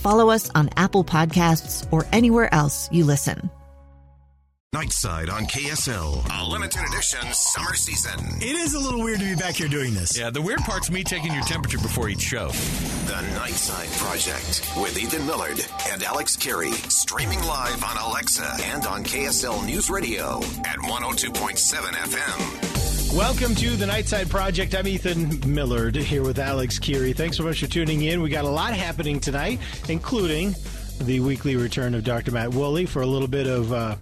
follow us on Apple Podcasts, or anywhere else you listen. Nightside on KSL, a limited edition summer season. It is a little weird to be back here doing this. Yeah, the weird part's me taking your temperature before each show. The Nightside Project with Ethan Millard and Alex Kirry, streaming live on Alexa and on KSL News Radio at 102.7 FM. Welcome to the Nightside Project. I'm Ethan Millard here with Alex Kirry. Thanks so much for tuning in. We got a lot happening tonight, including the weekly return of Dr. Matt Woolley for a little bit of uh,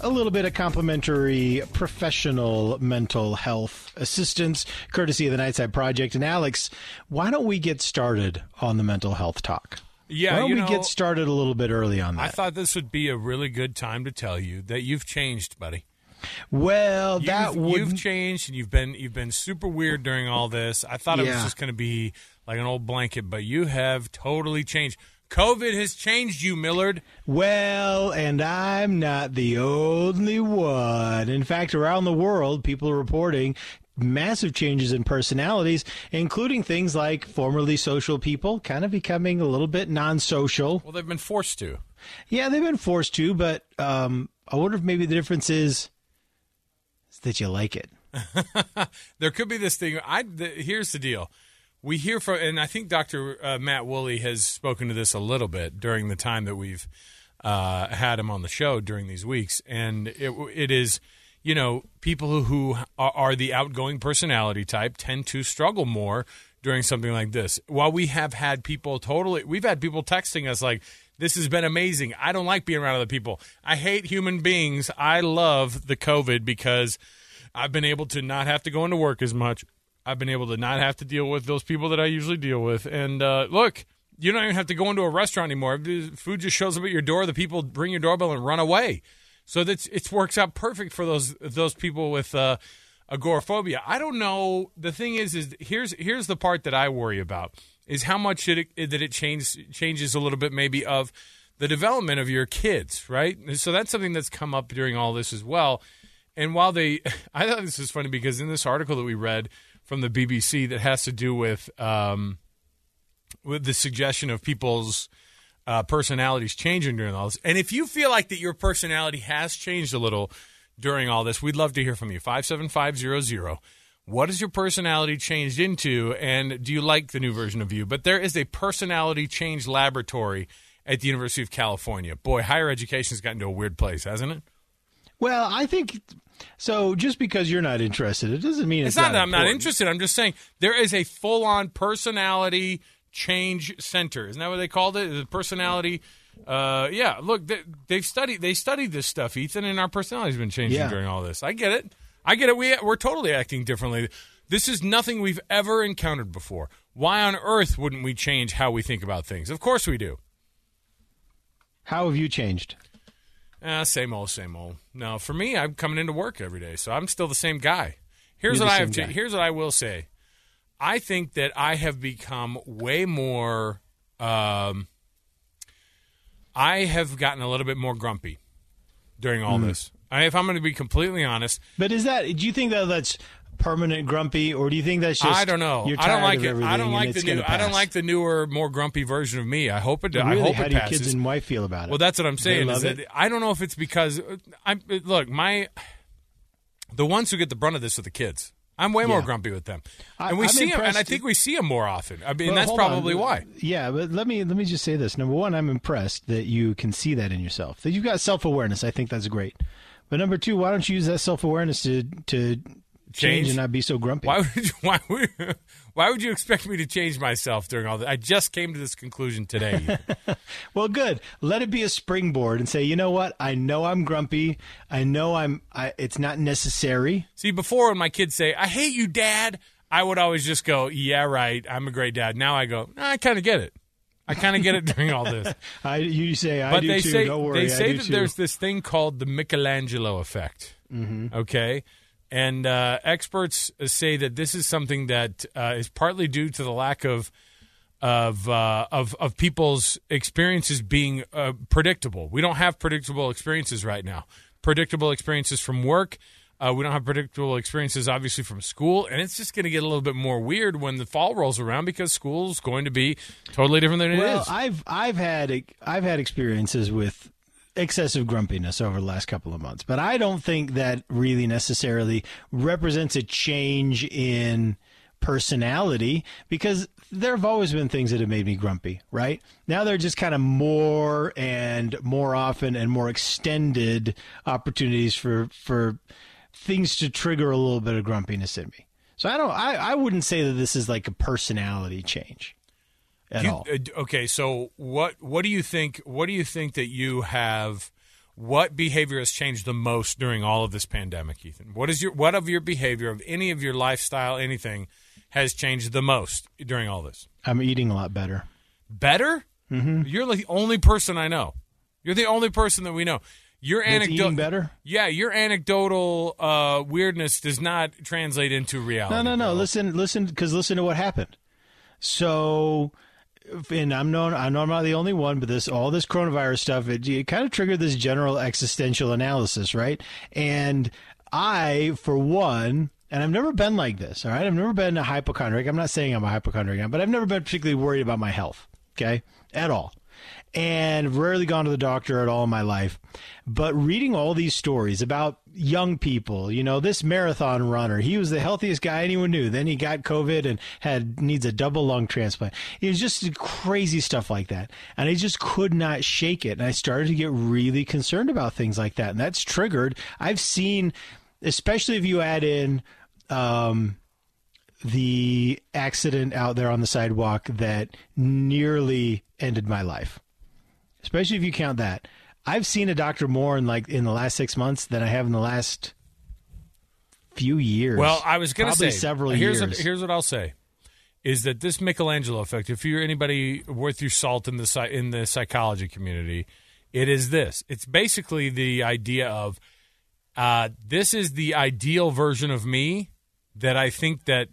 a little bit of complimentary professional mental health assistance, courtesy of the Nightside Project. And Alex, why don't we get started on the mental health talk? Yeah, why don't we know, get started a little bit early on that? I thought this would be a really good time to tell you that you've changed, buddy. Well, that you've, would you've changed and you've been you've been super weird during all this. I thought it was just going to be like an old blanket, but you have totally changed. COVID has changed you, Millard. Well, and I'm not the only one. In fact, around the world, people are reporting massive changes in personalities, including things like formerly social people kind of becoming a little bit non social. Well, they've been forced to. Yeah, they've been forced to, but um, I wonder if maybe the difference is, is that you like it. there could be this thing. I the, here's the deal. We hear from, and I think Dr. Uh, Matt Woolley has spoken to this a little bit during the time that we've uh, had him on the show during these weeks, and it, it is, you know, people who, who are, are the outgoing personality type tend to struggle more during something like this. While we have had people totally, we've had people texting us like, "This has been amazing. I don't like being around other people. I hate human beings. I love the COVID because." I've been able to not have to go into work as much. I've been able to not have to deal with those people that I usually deal with. And uh, look, you don't even have to go into a restaurant anymore. The food just shows up at your door. The people bring your doorbell and run away. So that's it works out perfect for those those people with uh, agoraphobia. I don't know. The thing is, is here's here's the part that I worry about is how much it, that it changes changes a little bit maybe of the development of your kids, right? And so that's something that's come up during all this as well. And while they, I thought this was funny because in this article that we read from the BBC that has to do with um, with the suggestion of people's uh, personalities changing during all this. And if you feel like that your personality has changed a little during all this, we'd love to hear from you. 57500. What has your personality changed into, and do you like the new version of you? But there is a personality change laboratory at the University of California. Boy, higher education's gotten to a weird place, hasn't it? Well, I think so. Just because you're not interested, it doesn't mean it's, It's not that I'm not interested. I'm just saying there is a full on personality change center. Isn't that what they called it? The personality. Uh, yeah. Look, they, they've studied. They studied this stuff, Ethan, and our personality's been changing Yeah. during all this. I get it. I get it. We we're totally acting differently. This is nothing we've ever encountered before. Why on earth wouldn't we change how we think about things? Of course we do. How have you changed? Uh, same old, same old. No, for me, I'm coming into work every day, so I'm still the same guy. Here's You're what I have. guy. here's what I will say. I think that I have become way more. Um, I have gotten a little bit more grumpy during all Hmm. this. I, if I'm going to be completely honest, But is that? Do you think that that's permanent grumpy, or do you think that's just? I don't know. I don't like it. I don't like the new. I don't like the newer, more grumpy version of me. I hope it. I hope How it do your passes. kids and wife feel about it? Well, that's what I'm saying. Is that? I don't know if it's because I'm look my the ones who get the brunt of this are the kids. I'm way more Yeah. grumpy with them, I- and we I'm see them, and I think we see them more often. I mean, Well, that's hold on. probably why. Yeah, but let me let me just say this. Number one, I'm impressed that you can see that in yourself. That you've got self awareness. I think that's great. But number two, why don't you use that self awareness to to change. and not be so grumpy? Why would you, why would why would you expect me to change myself during all this? I just came to this conclusion today. well, good. Let it be a springboard and say, you know what? I know I'm grumpy. I know I'm. I, it's not necessary. See, before when my kids say, "I hate you, Dad," I would always just go, "Yeah, right. I'm a great dad." Now I go, I kind of get it. I kind of get it during all this. I you say I but do they too. say Don't worry, they say that too. there's this thing called the Michelangelo effect. Mm-hmm. Okay, and uh, experts say that this is something that uh, is partly due to the lack of of uh, of of people's experiences being uh, predictable. We don't have predictable experiences right now. Predictable experiences from work. Uh, we don't have predictable experiences, obviously, from school, and it's just going to get a little bit more weird when the fall rolls around because school's going to be totally different than it well, is. I've I've had I've had experiences with excessive grumpiness over the last couple of months, but I don't think that really necessarily represents a change in personality because there have always been things that have made me grumpy, right? Now they're just kind of more and more often and more extended opportunities for for things to trigger a little bit of grumpiness in me. So I don't I, I wouldn't say that this is like a personality change at You- all. uh, okay, so what what do you think? What do you think that you have? What behavior has changed the most during all of this pandemic, Ethan? What is your what of your behavior of any of your lifestyle, anything, has changed the most during all this? I'm eating a lot better. Better? Mm-hmm. You're the only person I know. You're the only person that we know. Your anecdote better? Yeah, your anecdotal uh, weirdness does not translate into reality. No, no, no. Listen, listen, because listen to what happened. So, and I'm known. I know I'm not the only one, but this all this coronavirus stuff it, it kind of triggered this general existential analysis, right? And I, for one. And I've never been like this, all right? I've never been a hypochondriac. I'm not saying I'm a hypochondriac, but I've never been particularly worried about my health, okay? At all. And rarely gone to the doctor at all in my life. But reading all these stories about young people, you know, this marathon runner, he was the healthiest guy anyone knew. Then he got COVID and had needs a double lung transplant. It was just crazy stuff like that. And I just could not shake it. And I started to get really concerned about things like that. And that's triggered. I've seen, especially if you add in um, the accident out there on the sidewalk that nearly ended my life. Especially if you count that. I've seen a doctor more in like in the last six months than I have in the last few years. Well, I was going to say several here's years. What, here's what I'll say: is that this Michelangelo effect? If you're anybody worth your salt in the in the psychology community, it is this. It's basically the idea of uh, this is the ideal version of me that I think that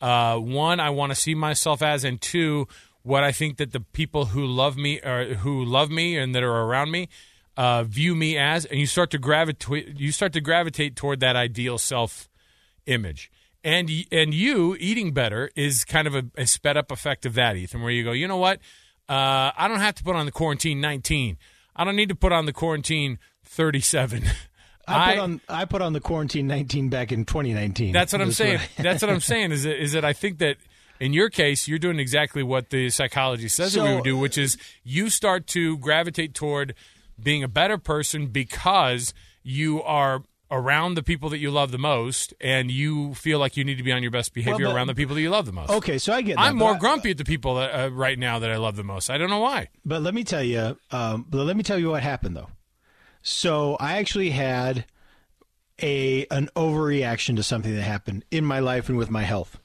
uh, one I want to see myself as, and two what I think that the people who love me or who love me and that are around me uh, view me as, and you start to gravitate you start to gravitate toward that ideal self image. And and you eating better is kind of a, a sped up effect of that, Ethan, where you go, you know what? Uh, I don't have to put on the quarantine 19. I don't need to put on the quarantine 37. I put on I put on the quarantine 19 back in 2019. That's what I'm saying. I- That's what I'm saying. Is that, is that I think that in your case, you're doing exactly what the psychology says that we would do, which is you start to gravitate toward being a better person because you are around the people that you love the most, and you feel like you need to be on your best behavior but- around the people that you love the most. Okay, so I get. That, I'm more I- grumpy at the people that, uh, right now that I love the most. I don't know why. But let me tell you, um, but let me tell you what happened though. So I actually had a an overreaction to something that happened in my life and with my health,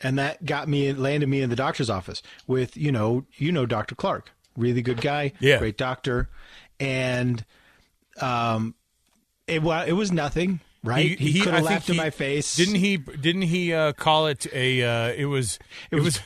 and that got me landed me in the doctor's office with you know you know Dr. Clark, really good guy, Yeah. great doctor, and um, it was it was nothing. Right, he, could have laughed in he- my face. Didn't he? Didn't he uh, call it a? Uh, it was. It, was.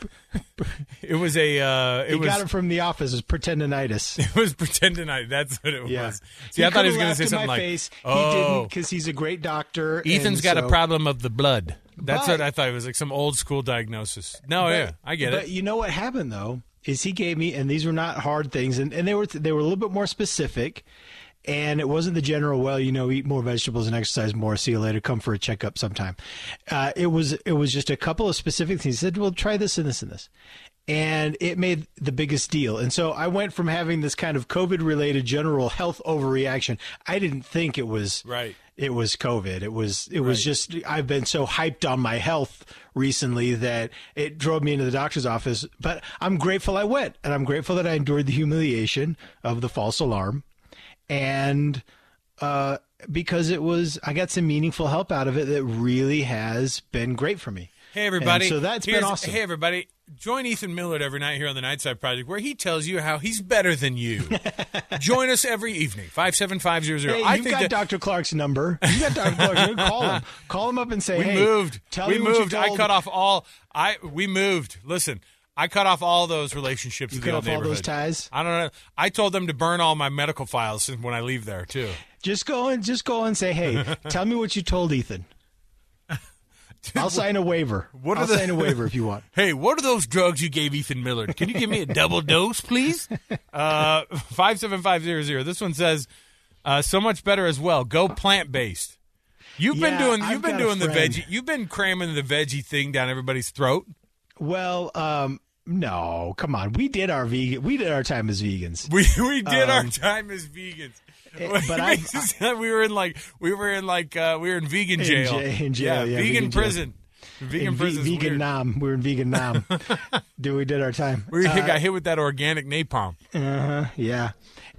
it was a. Uh, it He was. got it from the office as pretendinitis. It was pretendinite. That's what it Yeah. was. See, I thought he was going to say something my like, face. "Oh, He didn't because he's a great doctor. Ethan's got a problem of the blood." That's But- what I thought. It was like some old school diagnosis. No, But- yeah, I get but it. you know what happened though is he gave me, and these were not hard things, and, and they were they were a little bit more specific, and it wasn't the general. Well, you know, eat more vegetables and exercise more. See you later. Come for a checkup sometime. Uh, it was it was just a couple of specific things. He said, "Well, try this and this and this," and it made the biggest deal. And so I went from having this kind of COVID related general health overreaction. I didn't think it was Right. It was COVID. It was it was just I've been so hyped on my health recently that it drove me into the doctor's office. But I'm grateful I went, and I'm grateful that I endured the humiliation of the false alarm, and uh, because it was I got some meaningful help out of it that really has been great for me. Hey, everybody. And so that's been awesome. Hey, everybody. Join Ethan Millard every night here on the Nightside Project where he tells you how he's better than you. Join us every evening, 57500. Hey, I you've think got that Dr. Clark's number. You got Dr. Clark's number. Call him. Call him up and say, we "Hey, moved. Tell we me what you moved. I cut off all. I We moved. Listen, I cut off all those relationships. You cut off all those ties? I don't know. I told them to burn all my medical files since when I leave there, too. Just go and just go and say, "Hey, tell me what you told Ethan." I'll sign a waiver. What are I'll the- sign a waiver if you want. Hey, what are those drugs you gave Ethan Millard? Can you give me a double dose, please? Uh, five seven five zero zero. This one says, uh, "So much better as well. Go plant based." You've been doing. I've You've been doing the veggie. You've been cramming the veggie thing down everybody's throat. Well, um, no, come on. We did our vegan. We did our time as vegans. We we did our Um, time as vegans. Eh, It but I- we were in like we were in like uh, we were in vegan In jail. ja- in jail, yeah, vegan, vegan jail. prison. Vegan In prison. vegan nam. We were in vegan nam. Dude, we did our time. We Uh, got hit with that organic napalm. Uh-huh, yeah.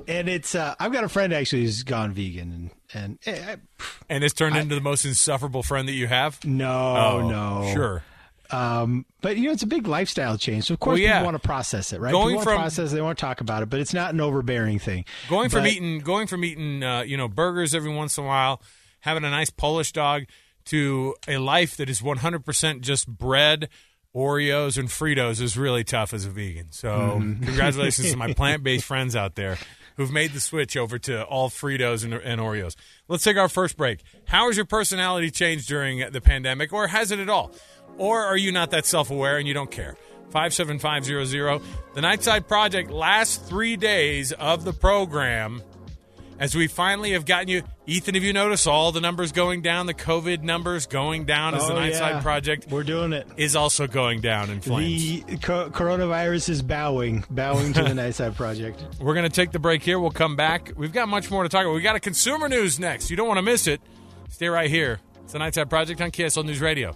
And it's uh, I've got a friend actually who's gone vegan and and eh, I- And it's turned into the most insufferable friend that you have. no, Oh, no. Sure. Um, but you know, it's a big lifestyle change. So of course, Well, yeah. people want to process it, right? Going people want from- to process, they want to talk about it, but it's not an overbearing thing. Going from eating going from eating uh, you know burgers every once in a while, having a nice Polish dog, to a life that is 100% just bread, Oreos, and Fritos is really tough as a vegan. So Mm-hmm. congratulations to my plant based friends out there who've made the switch over to all Fritos and, and Oreos. Let's take our first break. How has your personality changed during the pandemic, or has it at all? Or are you not that self aware and you don't care? 57500. The Nightside Project, last three days of the program, as we finally have gotten you. Ethan, have you noticed all the numbers going down, the COVID numbers going down as the Oh, Nightside yeah. Project We're doing it. is also going down in flames? The co- coronavirus is bowing, bowing to the Nightside Project. We're going to take the break here. We'll come back. We've got much more to talk about. we got a consumer news next. You don't want to miss it. Stay right here. It's the Nightside Project on KSL News Radio.